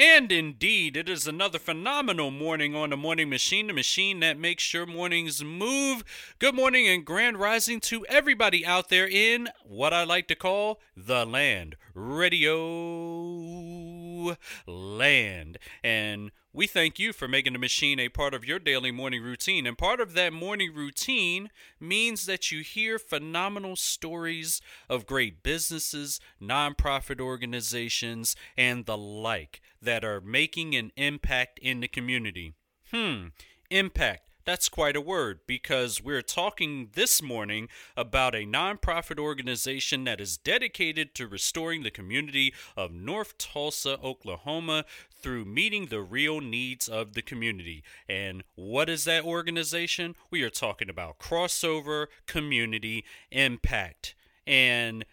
And indeed, it is another phenomenal morning on the morning machine, the machine that makes your mornings move. Good morning and grand rising to everybody out there in what I like to call the land, radio land. And we thank you for making the machine a part of your daily morning routine. And part of that morning routine means that you hear phenomenal stories of great businesses, nonprofit organizations, and the like that are making an impact in the community. Hmm, impact. That's quite a word because we're talking this morning about a nonprofit organization that is dedicated to restoring the community of North Tulsa, Oklahoma through meeting the real needs of the community. And what is that organization? We are talking about Crossover Community Impact. And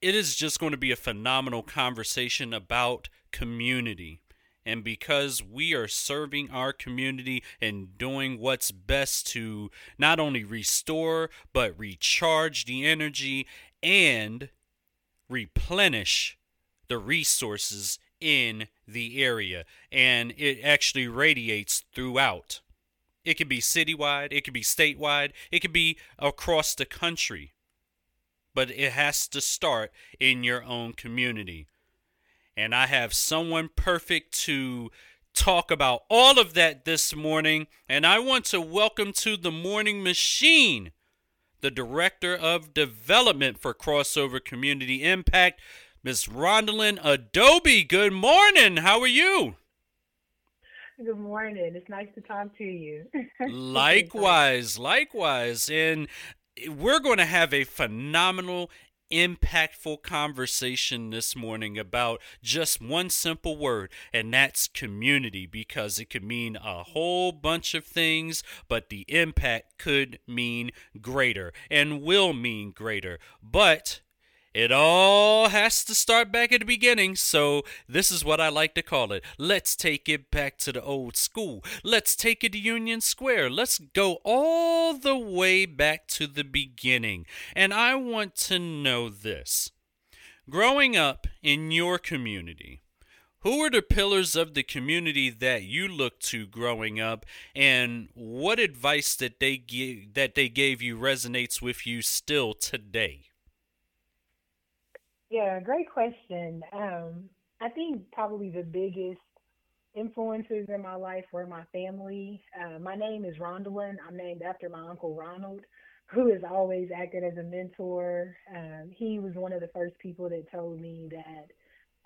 it is just going to be a phenomenal conversation about community. And because we are serving our community and doing what's best to not only restore, but recharge the energy and replenish the resources in the area. And it actually radiates throughout. It could be citywide, it could be statewide, it could be across the country. But it has to start in your own community and I have someone perfect to talk about all of that this morning. And I want to welcome to the Morning Machine the Director of Development for Crossover Community Impact, Ms. Rondalyn Abode. Good morning. How are you? Good morning. It's nice to talk to you. likewise, likewise. And we're going to have a phenomenal impactful conversation this morning about just one simple word, and that's community, because it could mean a whole bunch of things, but the impact could mean greater and will mean greater. But it all has to start back at the beginning, so this is what I like to call it. Let's take it back to the old school. Let's take it to Union Square. Let's go all the way back to the beginning. And I want to know this. Growing up in your community, who were the pillars of the community that you looked to growing up and what advice that they give, that they gave you resonates with you still today? Yeah, great question. Um, I think probably the biggest influences in my life were my family. Uh, my name is Rondalyn. I'm named after my uncle Ronald, who has always acted as a mentor. Um, he was one of the first people that told me that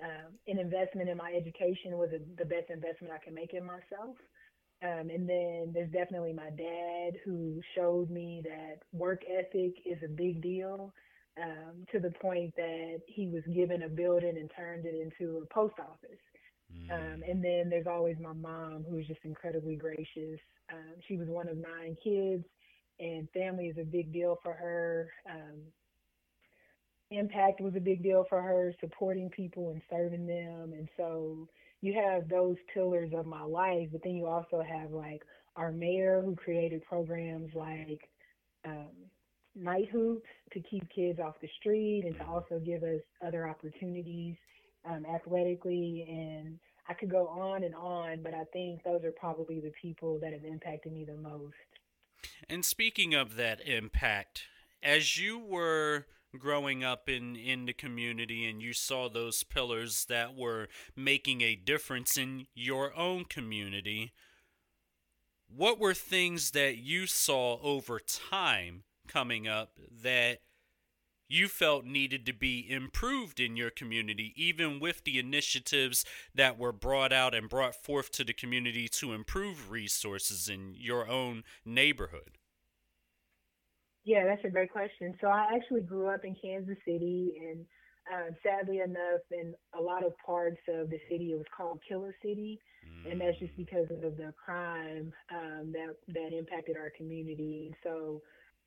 um, an investment in my education was a, the best investment I can make in myself. Um, and then there's definitely my dad who showed me that work ethic is a big deal um, to the point that he was given a building and turned it into a post office. Mm. Um, and then there's always my mom, who is just incredibly gracious. Um, she was one of nine kids, and family is a big deal for her. Um, impact was a big deal for her, supporting people and serving them. And so you have those pillars of my life, but then you also have like our mayor who created programs like um, night hoops to keep kids off the street and to also give us other opportunities um, athletically. And I could go on and on, but I think those are probably the people that have impacted me the most. And speaking of that impact, as you were growing up in in the community and you saw those pillars that were making a difference in your own community what were things that you saw over time coming up that you felt needed to be improved in your community, even with the initiatives that were brought out and brought forth to the community to improve resources in your own neighborhood? Yeah, that's a great question. So I actually grew up in Kansas City, and uh, sadly enough, in a lot of parts of the city, it was called Killer City, mm. and that's just mm. because of the crime um, that that impacted our community. So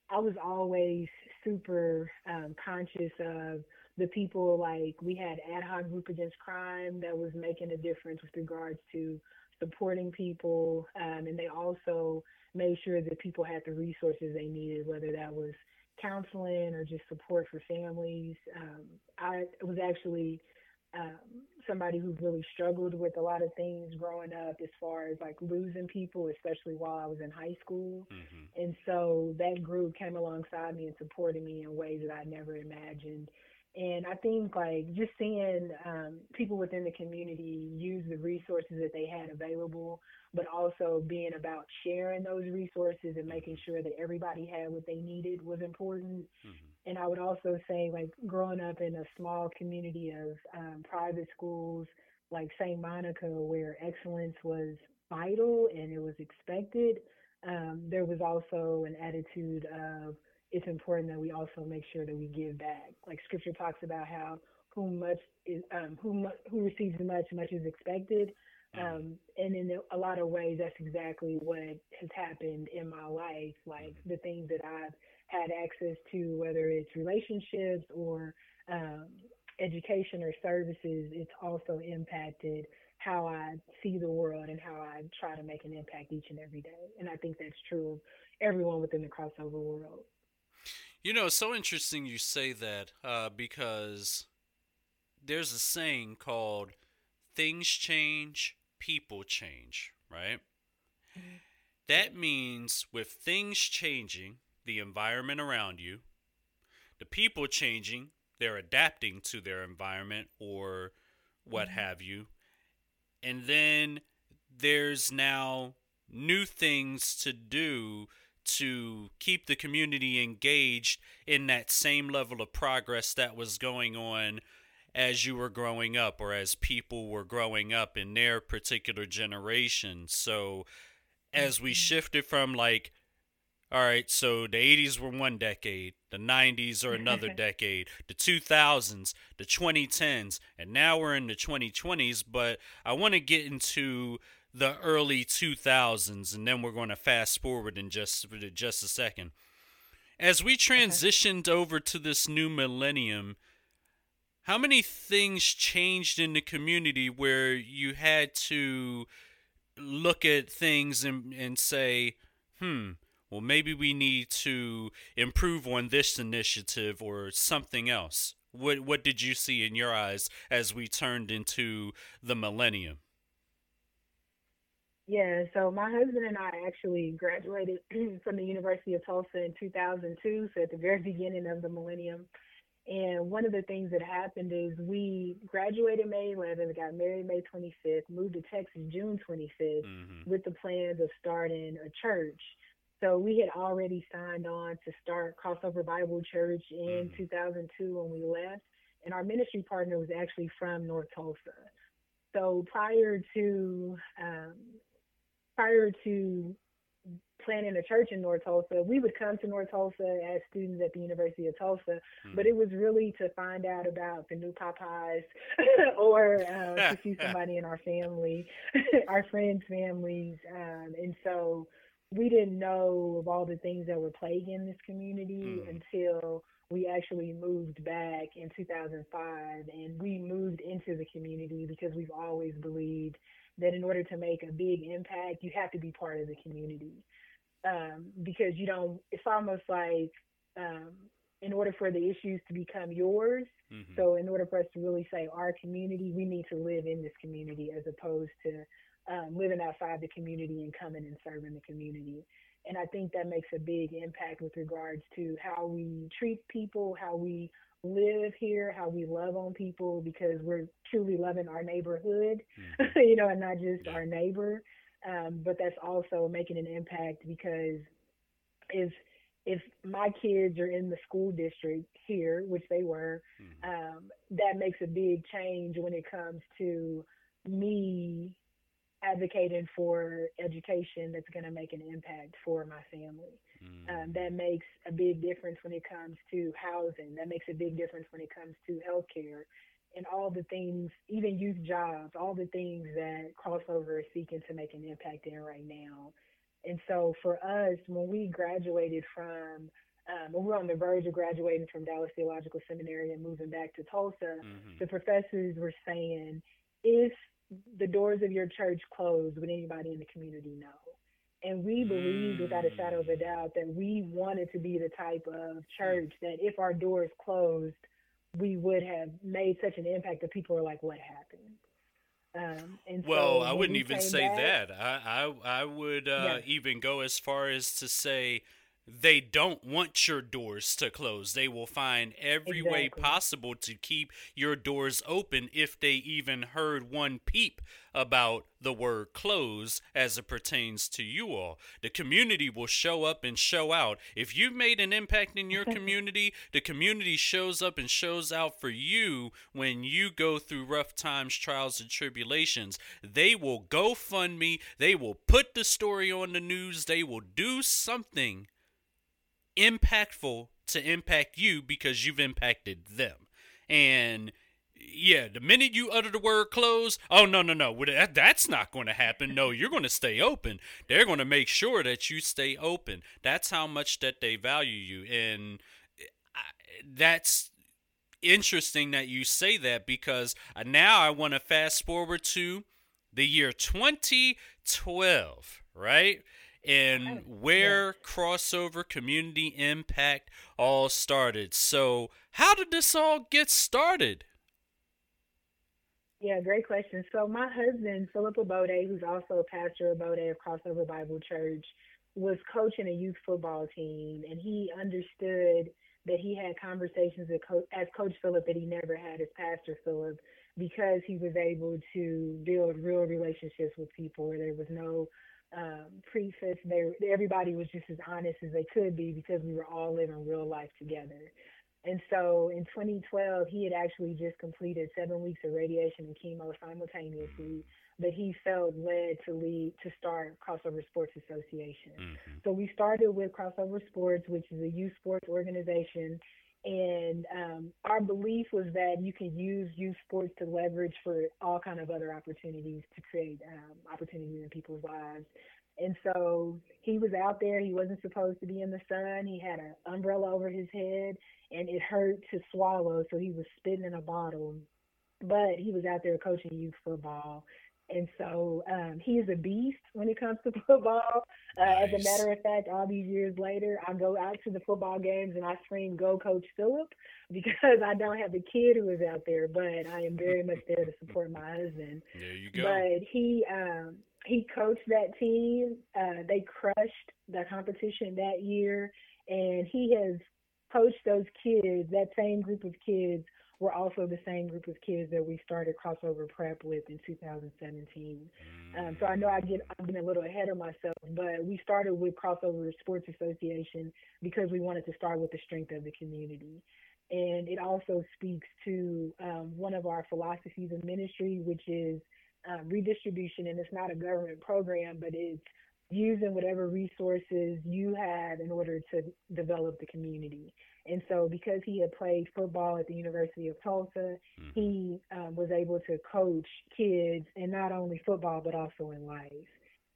I was always super um, conscious of the people like we had ad hoc group against crime that was making a difference with regards to supporting people um, and they also made sure that people had the resources they needed whether that was counseling or just support for families. Um, i was actually um, somebody who really struggled with a lot of things growing up as far as like losing people, especially while I was in high school. Mm-hmm. And so that group came alongside me and supported me in ways that I never imagined. And I think like just seeing um, people within the community use the resources that they had available, but also being about sharing those resources and making sure that everybody had what they needed was important. Mm-hmm. And I would also say like growing up in a small community of um, private schools like St. Monica, where excellence was vital and it was expected, um, there was also an attitude of it's important that we also make sure that we give back. Like Scripture talks about how who much is um, who who receives much, much is expected. Mm-hmm. Um, and in a lot of ways, that's exactly what has happened in my life. Like mm-hmm. the things that I've had access to, whether it's relationships or um, education or services, it's also impacted how I see the world and how I try to make an impact each and every day. And I think that's true of everyone within the crossover world. You know, it's so interesting you say that uh, because there's a saying called things change, people change, right? Mm-hmm. That means with things changing, the environment around you, the people changing, they're adapting to their environment or what mm-hmm. have you. And then there's now new things to do to keep the community engaged in that same level of progress that was going on as you were growing up or as people were growing up in their particular generation. So as we mm-hmm. shifted from like all right, so the 80s were one decade, the 90s are another decade, the 2000s, the 2010s, and now we're in the 2020s, but I want to get into the early 2000s, and then we're going to fast forward in just just a second. As we transitioned okay. over to this new millennium, how many things changed in the community where you had to look at things and, and say, hmm, well, maybe we need to improve on this initiative or something else? What, what did you see in your eyes as we turned into the millennium? Yeah, so my husband and I actually graduated from the University of Tulsa in 2002, so at the very beginning of the millennium. And one of the things that happened is we graduated May 11th, got married May 25th, moved to Texas June 25th mm-hmm. with the plans of starting a church. So we had already signed on to start Crossover Bible Church in mm-hmm. 2002 when we left, and our ministry partner was actually from North Tulsa. So prior to um, prior to planning a church in North Tulsa, we would come to North Tulsa as students at the University of Tulsa, mm. but it was really to find out about the new Popeyes or uh, to see somebody in our family, our friends' families. Um, and so we didn't know of all the things that were plaguing this community mm. until we actually moved back in 2005 and we moved into the community because we've always believed that in order to make a big impact, you have to be part of the community. Um, because you don't, it's almost like um, in order for the issues to become yours, mm-hmm. so in order for us to really say our community, we need to live in this community as opposed to um, living outside the community and coming and serving the community. And I think that makes a big impact with regards to how we treat people, how we live here, how we love on people, because we're truly loving our neighborhood, mm-hmm. you know, and not just our neighbor. Um, but that's also making an impact because if if my kids are in the school district here, which they were, mm-hmm. um, that makes a big change when it comes to me advocating for education that's going to make an impact for my family. Mm. Um, that makes a big difference when it comes to housing. That makes a big difference when it comes to healthcare and all the things, even youth jobs, all the things that crossover is seeking to make an impact in right now. And so for us, when we graduated from um, we were on the verge of graduating from Dallas Theological Seminary and moving back to Tulsa, mm-hmm. the professors were saying, if the doors of your church closed, would anybody in the community know? And we believed without a shadow of a doubt that we wanted to be the type of church that if our doors closed, we would have made such an impact that people are like, "What happened?" Um, and well, so I wouldn't even say back, that. I I, I would uh, yeah, even go as far as to say they don't want your doors to close. They will find every way possible to keep your doors open if they even heard one peep about the word close as it pertains to you all. The community will show up and show out. If you've made an impact in your community, the community shows up and shows out for you when you go through rough times, trials, and tribulations. They will go fund me, they will put the story on the news, they will do something impactful to impact you because you've impacted them. And yeah, the minute you utter the word close, oh no no no, that's not going to happen. No, you're going to stay open. They're going to make sure that you stay open. That's how much that they value you, and that's interesting that you say that because uh, now I want to fast forward to the year 2012, right? And where crossover community impact all started. So, how did this all get started? Yeah, great question. So my husband, Philip Abode, who's also pastor Abode of Crossover Bible Church, was coaching a youth football team, and he understood that he had conversations with Co- as Coach Philip that he never had as Pastor Philip because he was able to build real relationships with people where there was no um, preface. They, everybody was just as honest as they could be because we were all living real life together. And so in 2012, he had actually just completed seven weeks of radiation and chemo simultaneously, but he felt led to lead to start Crossover Sports Association. Mm-hmm. So we started with Crossover Sports, which is a youth sports organization. And um, our belief was that you can use youth sports to leverage for all kind of other opportunities to create um, opportunities in people's lives. And so he was out there. He wasn't supposed to be in the sun. He had an umbrella over his head, and it hurt to swallow. So he was spitting in a bottle. But he was out there coaching youth football. And so um, he is a beast when it comes to football. Uh, as a matter of fact, all these years later, I go out to the football games and I scream, Go Coach Philip, because I don't have a kid who is out there, but I am very much there to support my husband There you go. but he um he coached that team. Uh, they crushed the competition that year, and he has coached those kids. That same group of kids were also the same group of kids that we started crossover prep with in 2017. Um, so I know I get I'm getting a little ahead of myself, but we started with Crossover Sports Association because we wanted to start with the strength of the community. And it also speaks to um, one of our philosophies of ministry, which is um, redistribution, and it's not a government program, but it's using whatever resources you have in order to develop the community. And so, because he had played football at the University of Tulsa, Mhm. he um, was able to coach kids, and not only football, but also in life.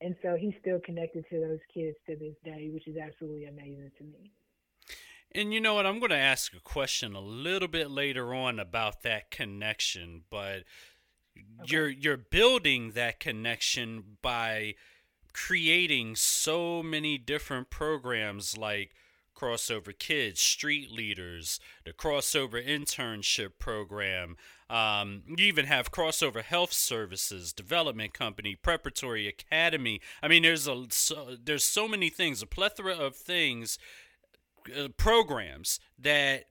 And so, he's still connected to those kids to this day, which is absolutely amazing to me. And you know what? I'm going to ask a question a little bit later on about that connection, but Okay. you're you're building that connection by creating so many different programs like crossover kids street leaders the crossover internship program um, you even have crossover health services development company preparatory academy i mean there's a so, there's so many things a plethora of things uh, programs that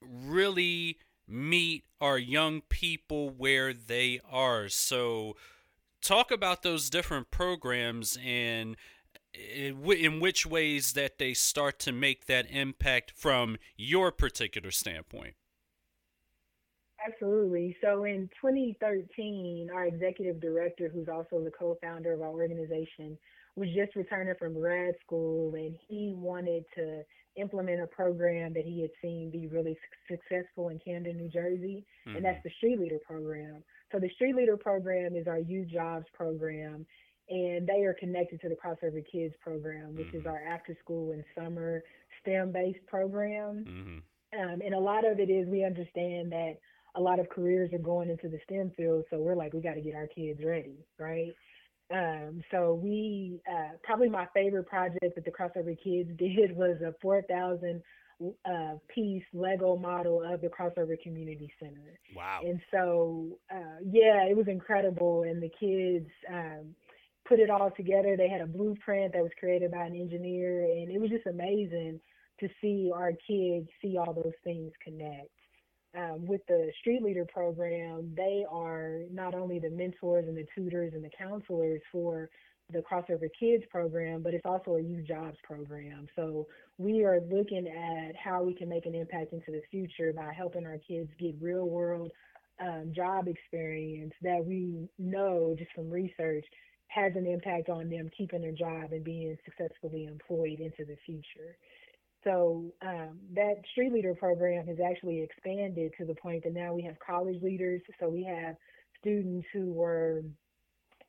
really meet our young people where they are. So, talk about those different programs and in which ways that they start to make that impact from your particular standpoint. Absolutely. So in 2013, our executive director, who's also the co-founder of our organization, was just returning from grad school and he wanted to implement a program that he had seen be really successful in Camden, New Jersey, and hmm that's the Street Leader program. So the Street Leader program is our youth jobs program, and they are connected to the Crossover Kids program, which is hmm our after school and summer STEM-based program. hmm Um, and a lot of it is we understand that a lot of careers are going into the STEM field, so we're like, we got to get our kids ready, right? Um, so we uh, probably my favorite project that the Crossover Kids did was a 4,000 uh, piece Lego model of the Crossover Community Center. Wow. And so, uh, yeah, it was incredible. And the kids um, put it all together. They had a blueprint that was created by an engineer, and it was just amazing to see our kids see all those things connect. Um, with the Street Leader program, they are not only the mentors and the tutors and the counselors for the Crossover Kids program, but it's also a youth jobs program. So we are looking at how we can make an impact into the future by helping our kids get real world um, job experience that we know just from research has an impact on them keeping their job and being successfully employed into the future. So um, that street leader program has actually expanded to the point that now we have college leaders. So we have students who were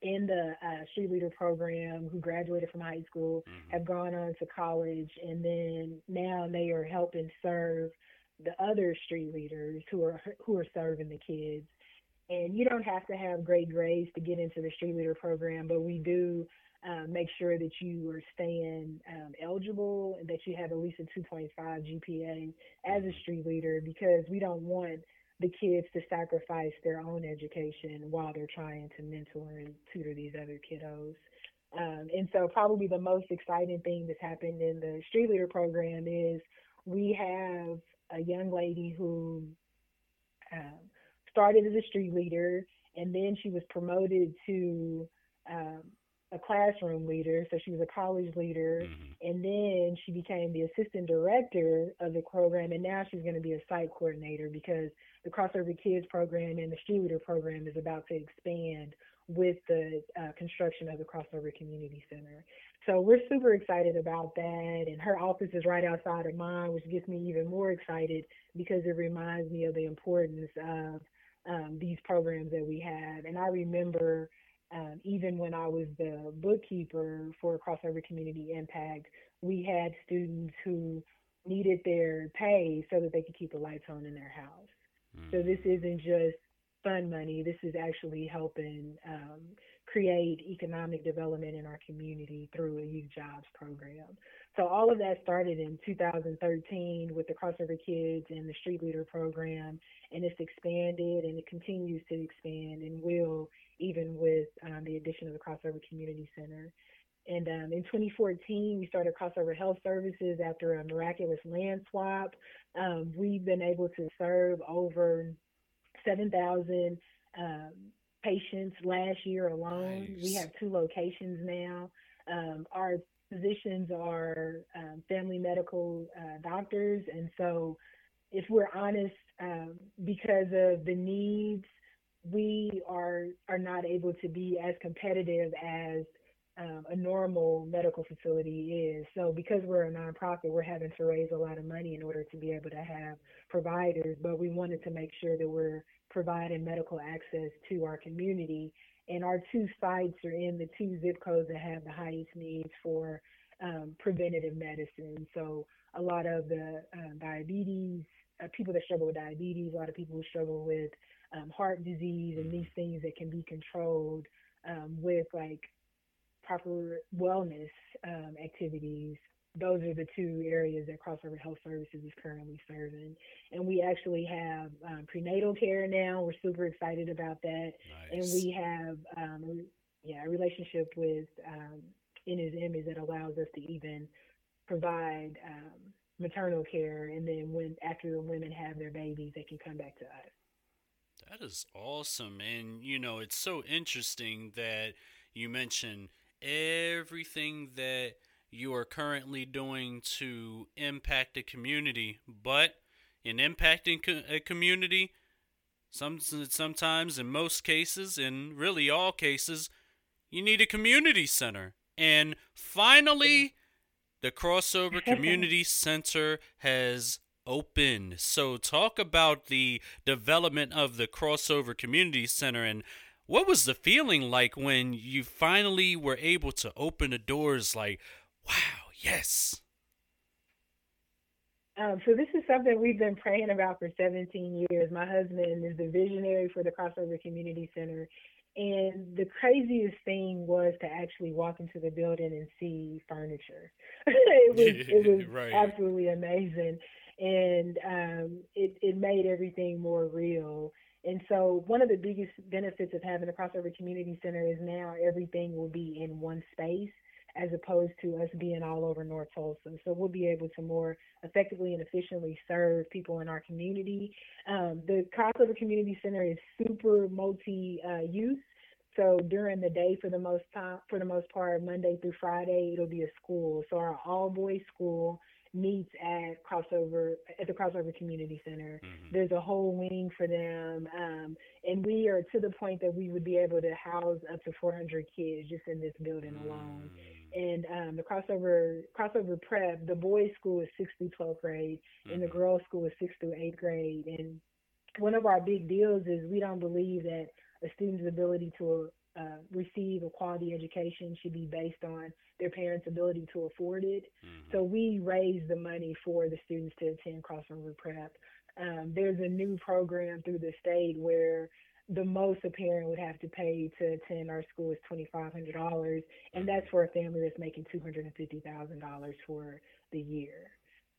in the uh, street leader program who graduated from high school mm-hmm. have gone on to college and then now they are helping serve the other street leaders who are who are serving the kids and you don't have to have great grades to get into the street leader program but we do um, make sure that you are staying um, eligible and that you have at least a 2.5 GPA as a street leader because we don't want the kids to sacrifice their own education while they're trying to mentor and tutor these other kiddos. Um, and so, probably the most exciting thing that's happened in the Street Leader program is we have a young lady who um, started as a street leader, and then she was promoted to um, a classroom leader, so she was a college leader, mm-hmm. and then she became the assistant director of the program, and now she's going to be a site coordinator because the Crossover Kids program and the Street Leader program is about to expand with the uh, construction of the Crossover Community Center. So we're super excited about that, and her office is right outside of mine, which gets me even more excited because it reminds me of the importance of um, these programs that we have. And I remember um, even when I was the bookkeeper for Crossover Community Impact, we had students who needed their pay so that they could keep the lights on in their house. Mm. So this isn't just fun money. This is actually helping um, create economic development in our community through a youth jobs program. So all of that started in 2013 with the Crossover Kids and the Street Leader program, and it's expanded and it continues to expand and will even with um, the addition of the Crossover Community Center. And um, in 2014, we started Crossover Health Services after a miraculous land swap. Um, we've been able to serve over 7,000 um, patients last year alone. Nice. We have two locations now. Um, our physicians are um, family medical uh, doctors, and so if we're honest, um, because of the needs we are are not able to be as competitive as um, a normal medical facility is. So because we're a nonprofit, we're having to raise a lot of money in order to be able to have providers. But we wanted to make sure that we're providing medical access to our community. And our two sites are in the two zip codes that have the highest needs for um, preventative medicine. So a lot of the um, diabetes, uh, people that struggle with diabetes, a lot of people who struggle with um, heart disease and these things that can be controlled um, with like proper wellness um, activities. Those are the two areas that Crossover Health Services is currently serving. And we actually have um, prenatal care now. We're super excited about that. Nice. And we have um, yeah, a relationship with um, In His Image that allows us to even provide maternal care. And then when after the women have their babies, they can come back to us. That is awesome. And, you know, it's so interesting that you mention everything that you are currently doing to impact a community. But in impacting a community, some, sometimes, in most cases, in really all cases, you need a community center. And finally, the Crossover Community Center has opened. So, talk about the development of the Crossover Community Center and what was the feeling like when you finally were able to open the doors? Like, wow, yes. Um, so this is something we've been praying about for 17 years. My husband is the visionary for the Crossover Community Center, And the craziest thing was to actually walk into the building and see furniture. it was it was right. absolutely amazing, and um, it it made everything more real. And so, one of the biggest benefits of having a crossover community center is now everything will be in one space as opposed to us being all over North Tulsa. So we'll be able to more effectively and efficiently serve people in our community. Um, the Crossover Community Center is super multi-use. So during the day, for the most time, for the most part, Monday through Friday, it'll be a school. So our all boys school meets at crossover at the crossover community center mm-hmm. there's a whole wing for them um, and we are to the point that we would be able to house up to 400 kids just in this building alone mm-hmm. And um, the crossover crossover prep the boys school is 6th through 12th grade mm-hmm. and the mm-hmm. girls school is 6th through 8th grade and one of our big deals is we don't believe that a student's ability to uh, receive a quality education should be based on their parents' ability to afford it. Mm-hmm. So we raise the money for the students to attend crossover prep. Um, there's a new program through the state where the most a parent would have to pay to attend our school is twenty five hundred dollars, and that's mm-hmm. for a family that's making two hundred and fifty thousand dollars for the year.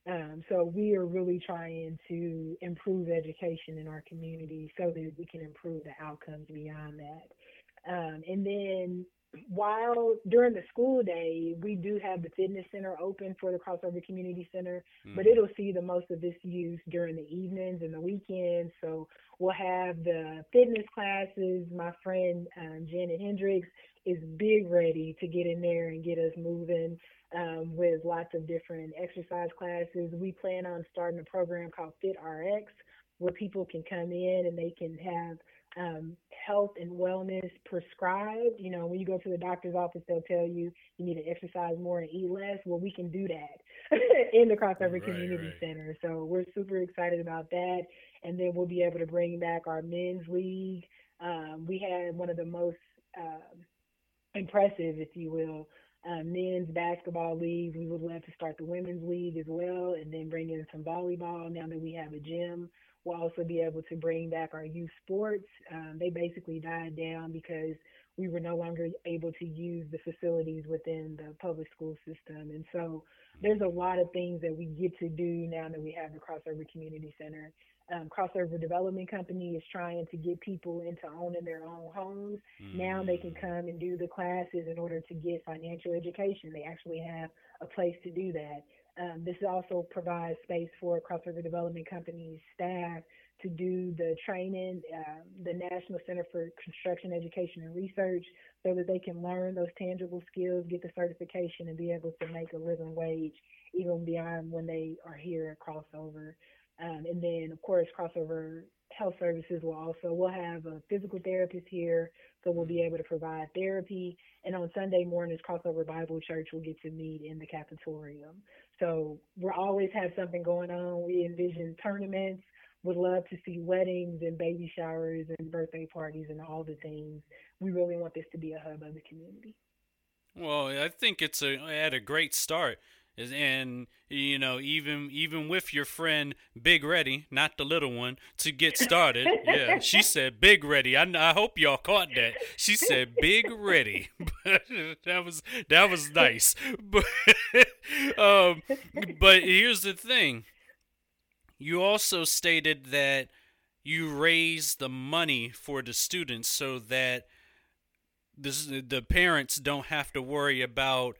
Um, so we are really trying to improve education in our community so that we can improve the outcomes beyond that. Um, and then while during the school day, we do have the fitness center open for the crossover community center, mm. but it'll see the most of this use during the evenings and the weekends. So we'll have the fitness classes. My friend um, Janet Hendricks is big ready to get in there and get us moving um, with lots of different exercise classes. We plan on starting a program called Fit RX where people can come in and they can have um, health and wellness prescribed. You know, when you go to the doctor's office, they'll tell you you need to exercise more and eat less. Well, we can do that in the Crossover right, Community right. Center. So we're super excited about that. And then we'll be able to bring back our men's league. Um, we had one of the most uh, impressive, if you will, uh, men's basketball leagues. We would love to start the women's league as well, and then bring in some volleyball now that we have a gym. We'll also be able to bring back our youth sports. Um, they basically died down because we were no longer able to use the facilities within the public school system. And so there's a lot of things that we get to do now that we have the Crossover Community Center. Um, Crossover Development Company is trying to get people into owning their own homes. Mm-hmm. Now they can come and do the classes in order to get financial education. They actually have a place to do that. Um, this also provides space for crossover development companies staff to do the training, uh, the National Center for Construction Education and Research, so that they can learn those tangible skills, get the certification, and be able to make a living wage even beyond when they are here at Crossover. Um, and then, of course, Crossover Health Services will also we'll have a physical therapist here, so we'll be able to provide therapy. And on Sunday mornings, Crossover Bible Church will get to meet in the cafetorium. So we'll always have something going on. We envision tournaments. Would love to see weddings and baby showers and birthday parties and all the things. We really want this to be a hub of the community. Well, I think it's a at a great start and you know even even with your friend big ready not the little one to get started. Yeah she said big ready I, I hope y'all caught that. She said big ready that was that was nice. But um but here's the thing. You also stated that you raise the money for the students so that this, the parents don't have to worry about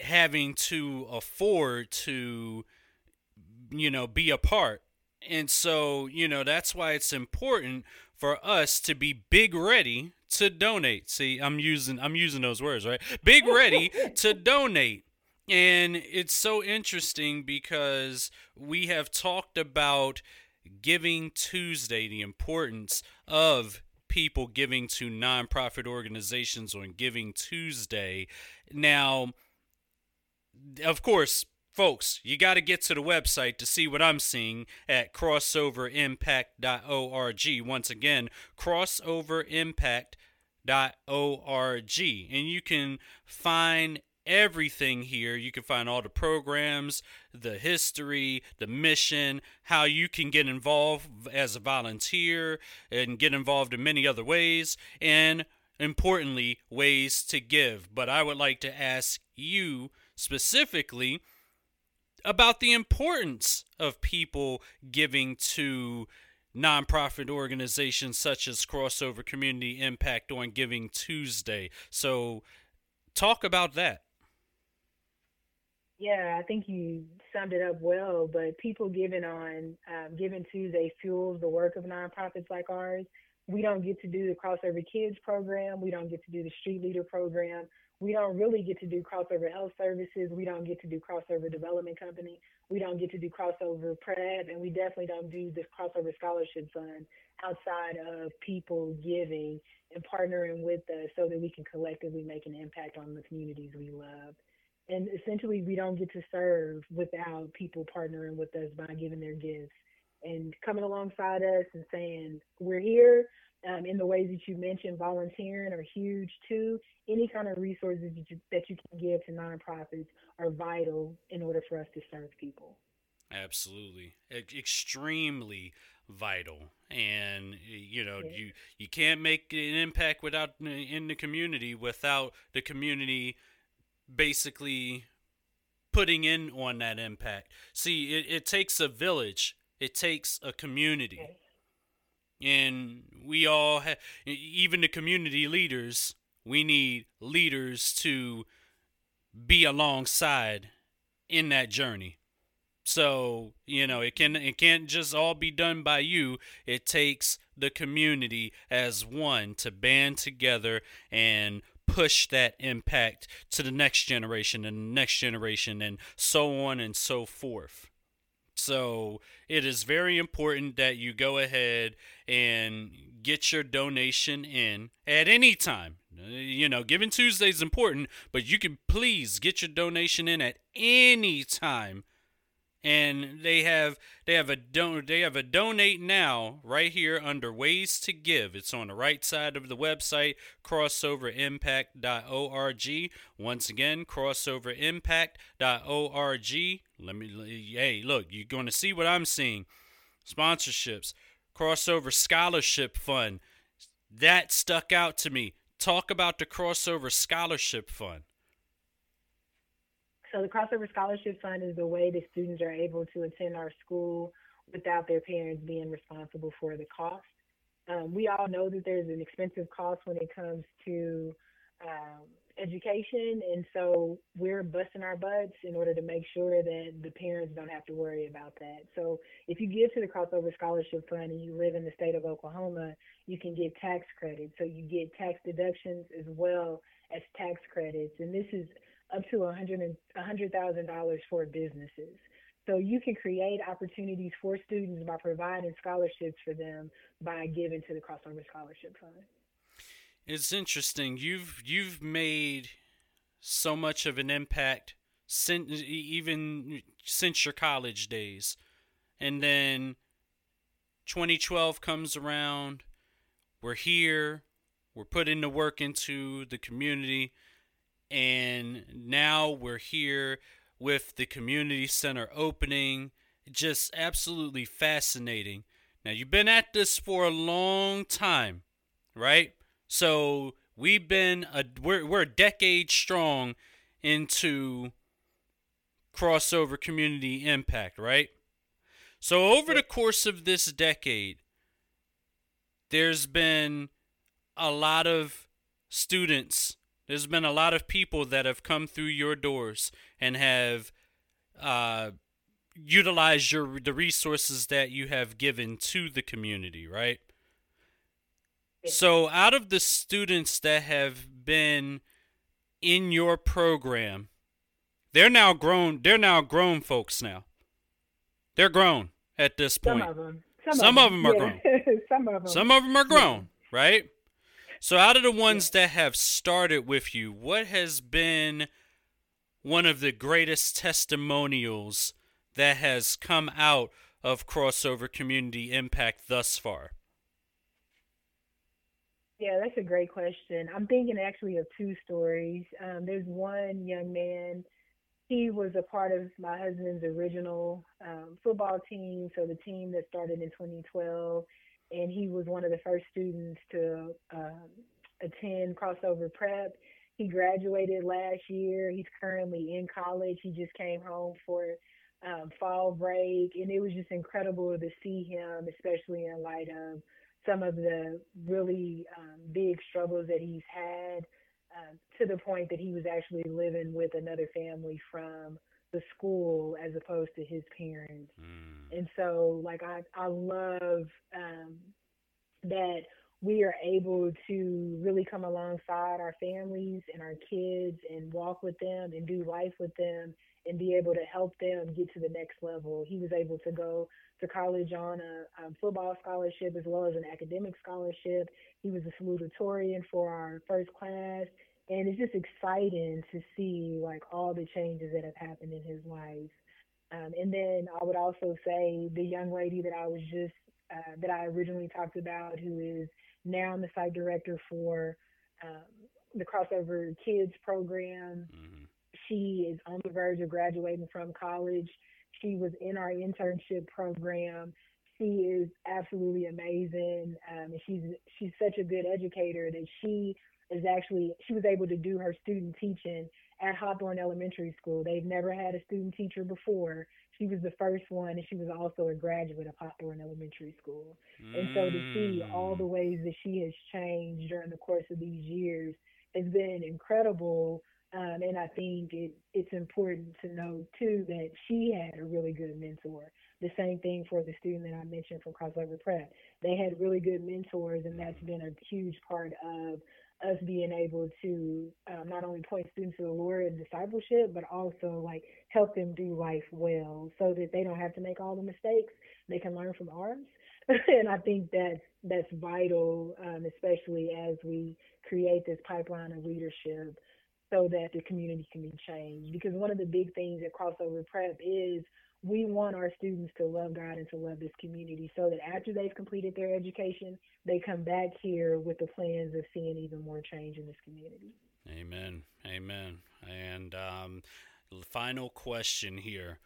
having to afford to you know be a part. And so you know that's why it's important for us to be big ready to donate. See i'm using i'm using those words right? Big ready to donate. And it's so interesting because we have talked about giving tuesday the importance of people giving to nonprofit organizations on giving tuesday. Now of course, folks, you got to get to the website to see what I'm seeing at crossoverimpact.org. Once again, crossoverimpact.org. And you can find everything here. You can find all the programs, the history, the mission, how you can get involved as a volunteer and get involved in many other ways, and importantly, ways to give. But I would like to ask you specifically about the importance of people giving to nonprofit organizations such as Crossover Community Impact on Giving Tuesday. So, talk about that. Yeah, I think you summed it up well. But people giving on um, Giving Tuesday fuels the work of nonprofits like ours. We don't get to do the Crossover Kids program. We don't get to do the Street Leader program we don't really get to do crossover health services. We don't get to do crossover development company. We don't get to do crossover prep, and we definitely don't do this crossover scholarship fund outside of people giving and partnering with us so that we can collectively make an impact on the communities we love. And essentially, we don't get to serve without people partnering with us by giving their gifts and coming alongside us and saying, We're here um, in the ways that you mentioned, volunteering are huge too. Any kind of resources that you, that you can give to nonprofits are vital in order for us to serve people. Absolutely, e- extremely vital, and you know yeah. you you can't make an impact without in the community without the community basically putting in on that impact. See, it, it takes a village. It takes a community. Okay and we all have even the community leaders we need leaders to be alongside in that journey. So you know it can it can't just all be done by you. It takes the community as one to band together and push that impact to the next generation and the next generation and so on and so forth so it is very important that you go ahead and get your donation in at any time. You know, Giving Tuesday is important, but you can please get your donation in at any time. And they have they have a don they have a donate now right here under ways to give. It's on the right side of the website crossoverimpact.org once again crossoverimpact.org let me hey look you're going to see what i'm seeing. Sponsorships crossover scholarship fund. That stuck out to me. Talk about the crossover scholarship fund. So the Crossover Scholarship Fund is the way that students are able to attend our school without their parents being responsible for the cost. Um, we all know that there's an expensive cost when it comes to um, education, and so we're busting our butts in order to make sure that the parents don't have to worry about that. So if you give to the Crossover Scholarship Fund and you live in the state of Oklahoma, you can get tax credits. So you get tax deductions as well as tax credits, and this is up to a hundred hundred thousand dollars for businesses. So you can create opportunities for students by providing scholarships for them by giving to the Crossover Scholarship Fund. It's interesting. You've you've made so much of an impact since even since your college days, and then 2012 comes around. We're here. We're putting the work into the community and now we're here with the community center opening. Just absolutely fascinating. Now, you've been at this for a long time, right? So we've been a we're we're a decade strong into crossover community impact, right? So over the course of this decade, there's been a lot of students there's been a lot of people that have come through your doors and have uh, utilized your the resources that you have given to the community, right? So, out of the students that have been in your program, they're now grown. They're now grown folks now. They're grown at this point. Some of them. Some, Some of them, them are yeah. grown. Some of them. Some of them are grown, yeah. right? So, out of the ones that have started with you, what has been one of the greatest testimonials that has come out of crossover community impact thus far? Yeah, that's a great question. I'm thinking actually of two stories. Um, there's one young man. He was a part of my husband's original um, football team, so the team that started in 2012, and he was one of the first students to um, attend crossover prep. He graduated last year. He's currently in college. He just came home for um, fall break, and it was just incredible to see him, especially in light of some of the really um, big struggles that he's had, um, to the point that he was actually living with another family from the school as opposed to his parents. Mm. And so, like, I I love um, that we are able to really come alongside our families and our kids and walk with them and do life with them and be able to help them get to the next level. He was able to go to college on a um, football scholarship as well as an academic scholarship. He was a salutatorian for our first class. And it's just exciting to see like all the changes that have happened in his life. Um, and then I would also say the young lady that I was just uh, that I originally talked about, who is now the site director for um, the Crossover Kids program. Mm-hmm. She is on the verge of graduating from college. She was in our internship program. She is absolutely amazing. Um, and she's she's such a good educator that she is actually she was able to do her student teaching at Hawthorne Elementary School. They've never had a student teacher before, she was the first one, and she was also a graduate of Hawthorne Elementary School. Mm. And so to see all the ways that she has changed during the course of these years has been incredible. Um, and I think it, it's important to know too that she had a really good mentor. The same thing for the student that I mentioned from Crossover Prep. They had really good mentors, and that's been a huge part of us being able to um, not only point students to the Lord and discipleship, but also like help them do life well, so that they don't have to make all the mistakes. They can learn from ours, and I think that's that's vital, um, especially as we create this pipeline of leadership, so that the community can be changed. Because one of the big things at Crossover Prep is we want our students to love God and to love this community so that after they've completed their education, they come back here with the plans of seeing even more change in this community. Amen. Amen. And um, final question here.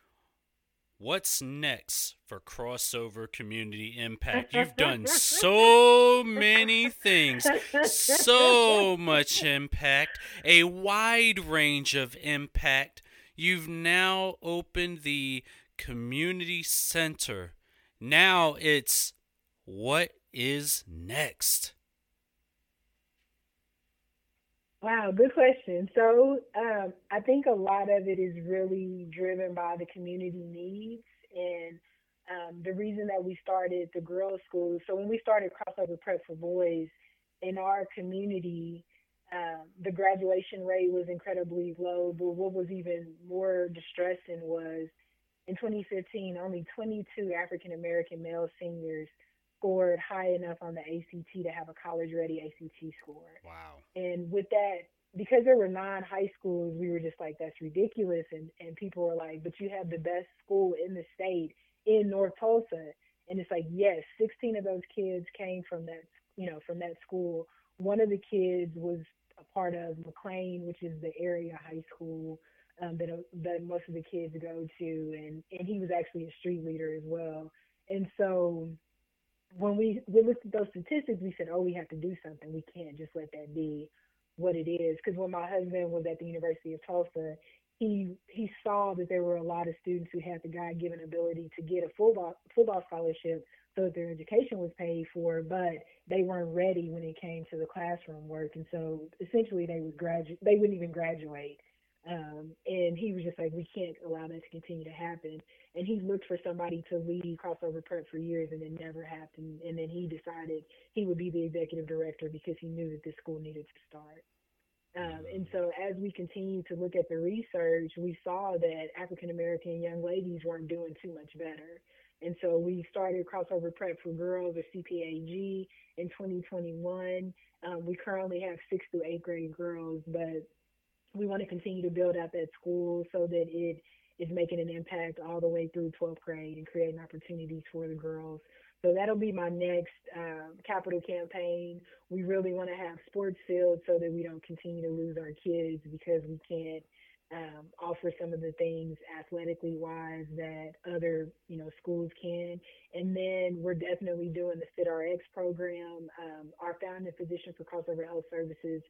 What's next for crossover community impact? You've done so many things, so much impact, a wide range of impact. You've now opened the community center. Now it's what is next? Wow, good question. So um, I think a lot of it is really driven by the community needs and um, the reason that we started the girls' school. So when we started crossover prep for boys in our community, um, the graduation rate was incredibly low. But what was even more distressing was in 2015, only 22 African American male seniors scored high enough on the ACT to have a college ready ACT score. Wow. And with that, because there were nine high schools, we were just like, that's ridiculous. And, and people were like, but you have the best school in the state in North Tulsa. And it's like, yes, 16 of those kids came from that, you know, from that school. One of the kids was a part of McLain, which is the area high school um, that that most of the kids go to, and and he was actually a street leader as well. And so when we we looked at those statistics, we said, oh, we have to do something. We can't just let that be what it is. Because when my husband was at the University of Tulsa, he he saw that there were a lot of students who had the God-given ability to get a football football scholarship so that their education was paid for, but they weren't ready when it came to the classroom work, and so essentially they would graduate. They wouldn't even graduate um, and he was just like, we can't allow that to continue to happen. And he looked for somebody to lead crossover prep for years, and it never happened. And then he decided he would be the executive director because he knew that this school needed to start. Um, and so, as we continued to look at the research, we saw that African American young ladies weren't doing too much better. And so, we started crossover prep for girls or CPAG in 2021. Um, we currently have sixth through eighth grade girls, but we want to continue to build out that school so that it is making an impact all the way through 12th grade and creating opportunities for the girls So that'll be my next um, capital campaign. We really want to have sports fields so that we don't continue to lose our kids because we can't um, offer some of the things athletically wise that other you know schools can. And then we're definitely doing the FitRx program. Um, our founding physician for Crossover Health Services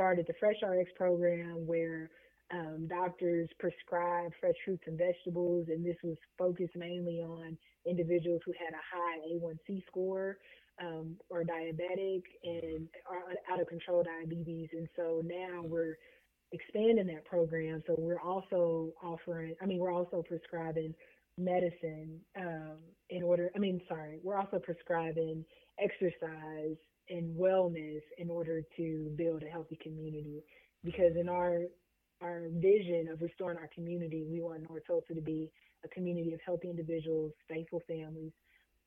started the Fresh RX program where um, doctors prescribe fresh fruits and vegetables, and this was focused mainly on individuals who had a high A1C score um, or diabetic and are out of control diabetes. And so now we're expanding that program. So we're also offering, I mean, we're also prescribing medicine um, in order, I mean, sorry, we're also prescribing exercise and wellness in order to build a healthy community. Because in our our vision of restoring our community, we want North Tulsa to be a community of healthy individuals, faithful families,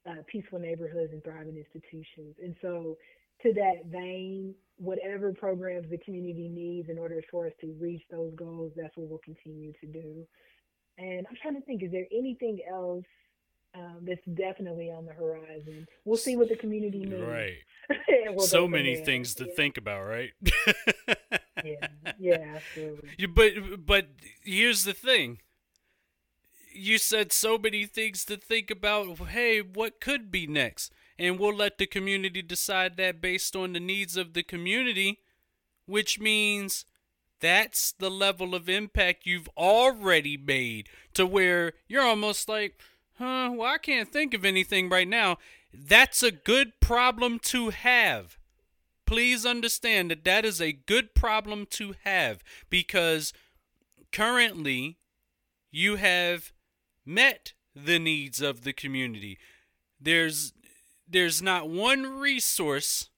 uh, peaceful neighborhoods, and thriving institutions. And so, to that vein, whatever programs the community needs in order for us to reach those goals, that's what we'll continue to do. And I'm trying to think, is there anything else um, that's definitely on the horizon? We'll see what the community needs. Right. we'll so many there. things to yeah. think about, right? yeah, yeah, absolutely. But but here's the thing. You said so many things to think about. Hey, what could be next? And we'll let the community decide that based on the needs of the community, which means that's the level of impact you've already made to where you're almost like, huh, well, I can't think of anything right now. That's a good problem to have please understand that that is a good problem to have because currently you have met the needs of the community. There's there's not one resource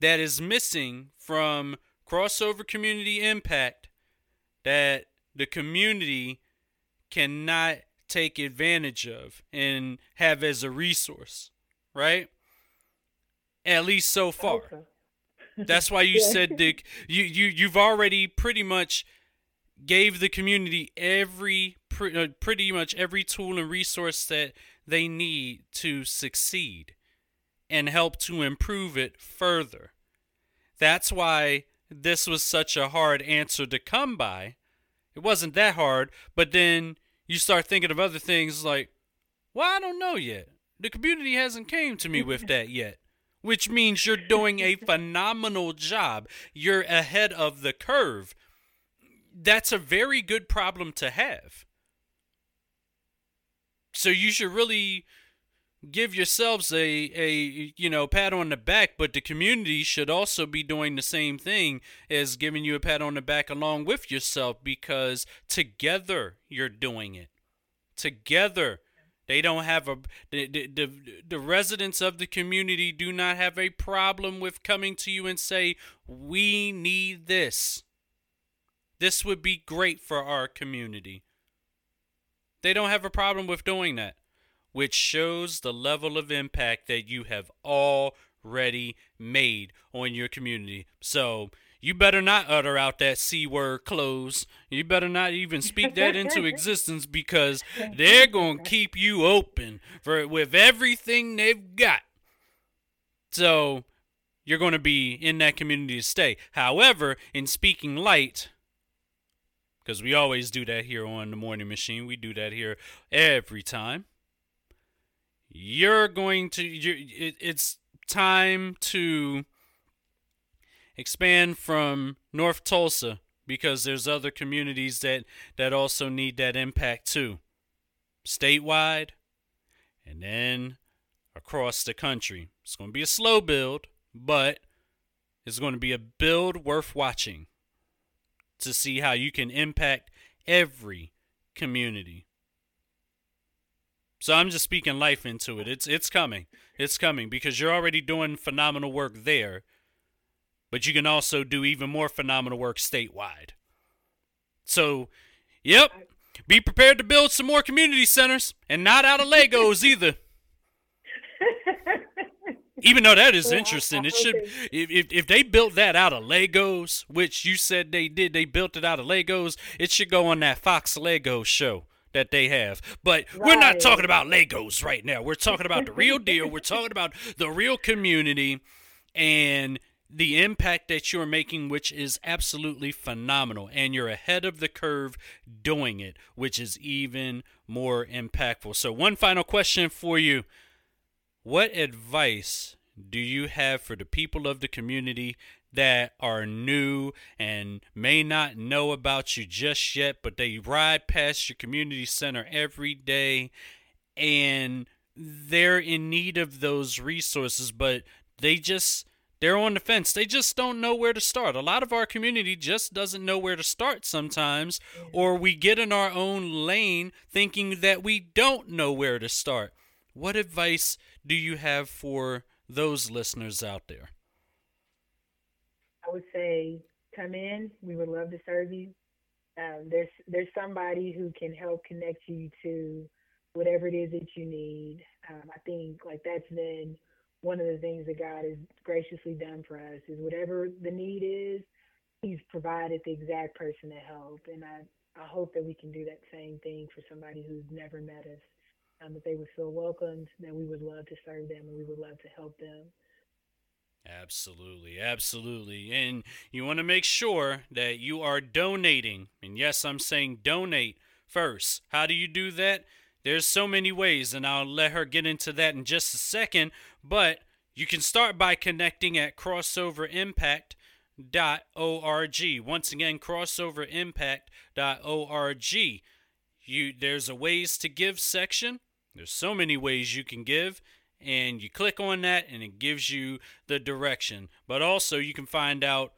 that is missing from crossover community impact that the community cannot take advantage of and have as a resource, right? At least so far. Okay. That's why you yeah. said Dick. You you you've already pretty much gave the community every uh, pretty much every tool and resource that they need to succeed and help to improve it further. That's why this was such a hard answer to come by. It wasn't that hard, but then you start thinking of other things like, well, I don't know yet. The community hasn't came to me with that yet which means you're doing a phenomenal job. You're ahead of the curve. That's a very good problem to have. So you should really give yourselves a a you know pat on the back but the community should also be doing the same thing as giving you a pat on the back along with yourself because together you're doing it together they don't have a the, the, the, residents of the community do not have a problem with coming to you and say, "We need this. This would be great for our community." They don't have a problem with doing that, which shows the level of impact that you have already made on your community. So, you better not utter out that C word close. You better not even speak that into existence because they're going to keep you open for with everything they've got. So you're going to be in that community to stay. However, in speaking light, because we always do that here on the morning machine, we do that here every time. You're going to, you're, it, it's time to expand from North Tulsa because there's other communities that that also need that impact too. Statewide and then across the country. It's going to be a slow build, but it's going to be a build worth watching to see how you can impact every community. So I'm just speaking life into it. It's it's coming. It's coming because you're already doing phenomenal work there but you can also do even more phenomenal work statewide. So, yep, be prepared to build some more community centers and not out of Legos either. even though that is interesting, it should if if they built that out of Legos, which you said they did, they built it out of Legos. It should go on that Fox Lego show. That they have. But right. we're not talking about Legos right now. We're talking about the real deal. We're talking about the real community and the impact that you're making, which is absolutely phenomenal. And you're ahead of the curve doing it, which is even more impactful. So, one final question for you What advice do you have for the people of the community that are new and may not know about you just yet, but they ride past your community center every day and they're in need of those resources, but they just they're on the fence. They just don't know where to start. A lot of our community just doesn't know where to start sometimes, mm-hmm. or we get in our own lane thinking that we don't know where to start. What advice do you have for those listeners out there? I would say come in. We would love to serve you. Um, there's there's somebody who can help connect you to whatever it is that you need. Um, I think like that's been one of the things that God has graciously done for us is whatever the need is, He's provided the exact person to help. And I, I hope that we can do that same thing for somebody who's never met us. Um, that they would feel welcomed, that we would love to serve them, and we would love to help them. Absolutely, absolutely. And you want to make sure that you are donating. And yes, I'm saying donate first. How do you do that? There's so many ways, and I'll let her get into that in just a second. But you can start by connecting at crossoverimpact.org. Once again, crossoverimpact.org. You there's a ways to give section. There's so many ways you can give and you click on that and it gives you the direction. But also you can find out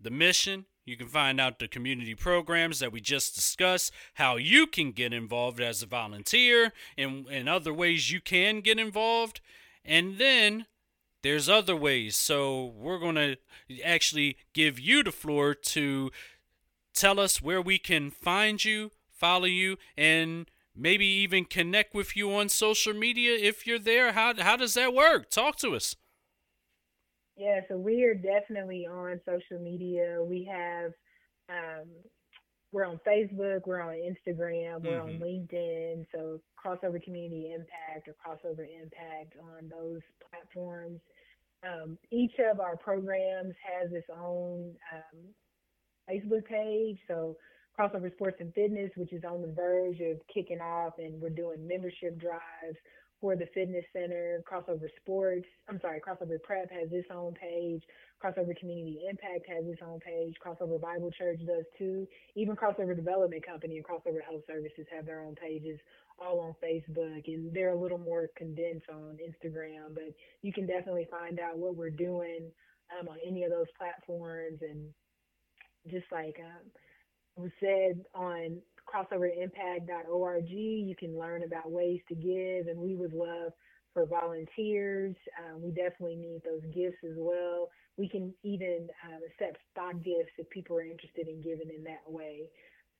the mission, you can find out the community programs that we just discussed, how you can get involved as a volunteer, and, and other ways you can get involved. And then there's other ways. So we're going to actually give you the floor to tell us where we can find you, follow you, and maybe even connect with you on social media if you're there. How, how does that work? Talk to us. Yeah, so we are definitely on social media. We have, um, we're on Facebook, we're on Instagram, we're mm-hmm. on LinkedIn. So Crossover Community Impact or Crossover Impact on those platforms. Um, each of our programs has its own um, Facebook page. So Crossover Sports and Fitness, which is on the verge of kicking off, and we're doing membership drives for the fitness center. Crossover Sports, I'm sorry, Crossover Prep has its own page. Crossover Community Impact has its own page. Crossover Bible Church does too. Even Crossover Development Company and Crossover Health Services have their own pages all on Facebook and they're a little more condensed on Instagram, but you can definitely find out what we're doing um, on any of those platforms and just like um, was said on crossoverimpact.org. You can learn about ways to give, and we would love for volunteers. Um, we definitely need those gifts as well. We can even uh, accept stock gifts if people are interested in giving in that way.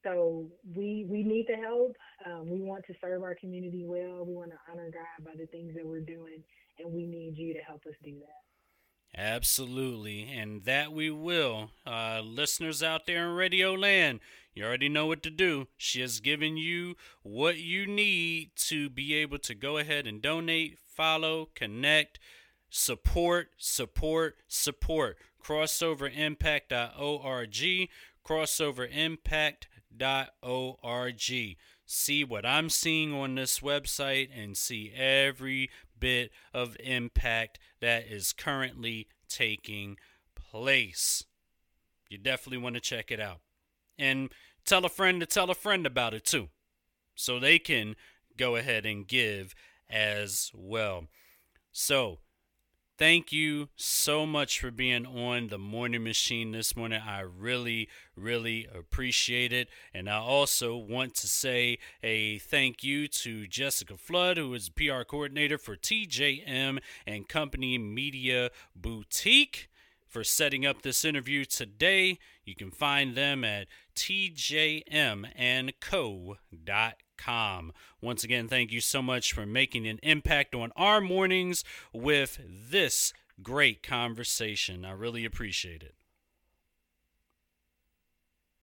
So we we need the help. Um, we want to serve our community well. We want to honor God by the things that we're doing, and we need you to help us do that. Absolutely, and that we will. Uh, listeners out there in Radio Land, you already know what to do. She has given you what you need to be able to go ahead and donate, follow, connect, support, support, support. CrossOverImpact.org, CrossOverImpact.org. See what I'm seeing on this website and see every bit of impact that is currently taking place. You definitely want to check it out. And tell a friend to tell a friend about it too, so they can go ahead and give as well. So, thank you so much for being on the morning machine this morning. I really, really appreciate it. And I also want to say a thank you to Jessica Flood, who is PR coordinator for TJM and Company Media Boutique. For setting up this interview today, you can find them at tjmandco.com. Once again, thank you so much for making an impact on our mornings with this great conversation. I really appreciate it.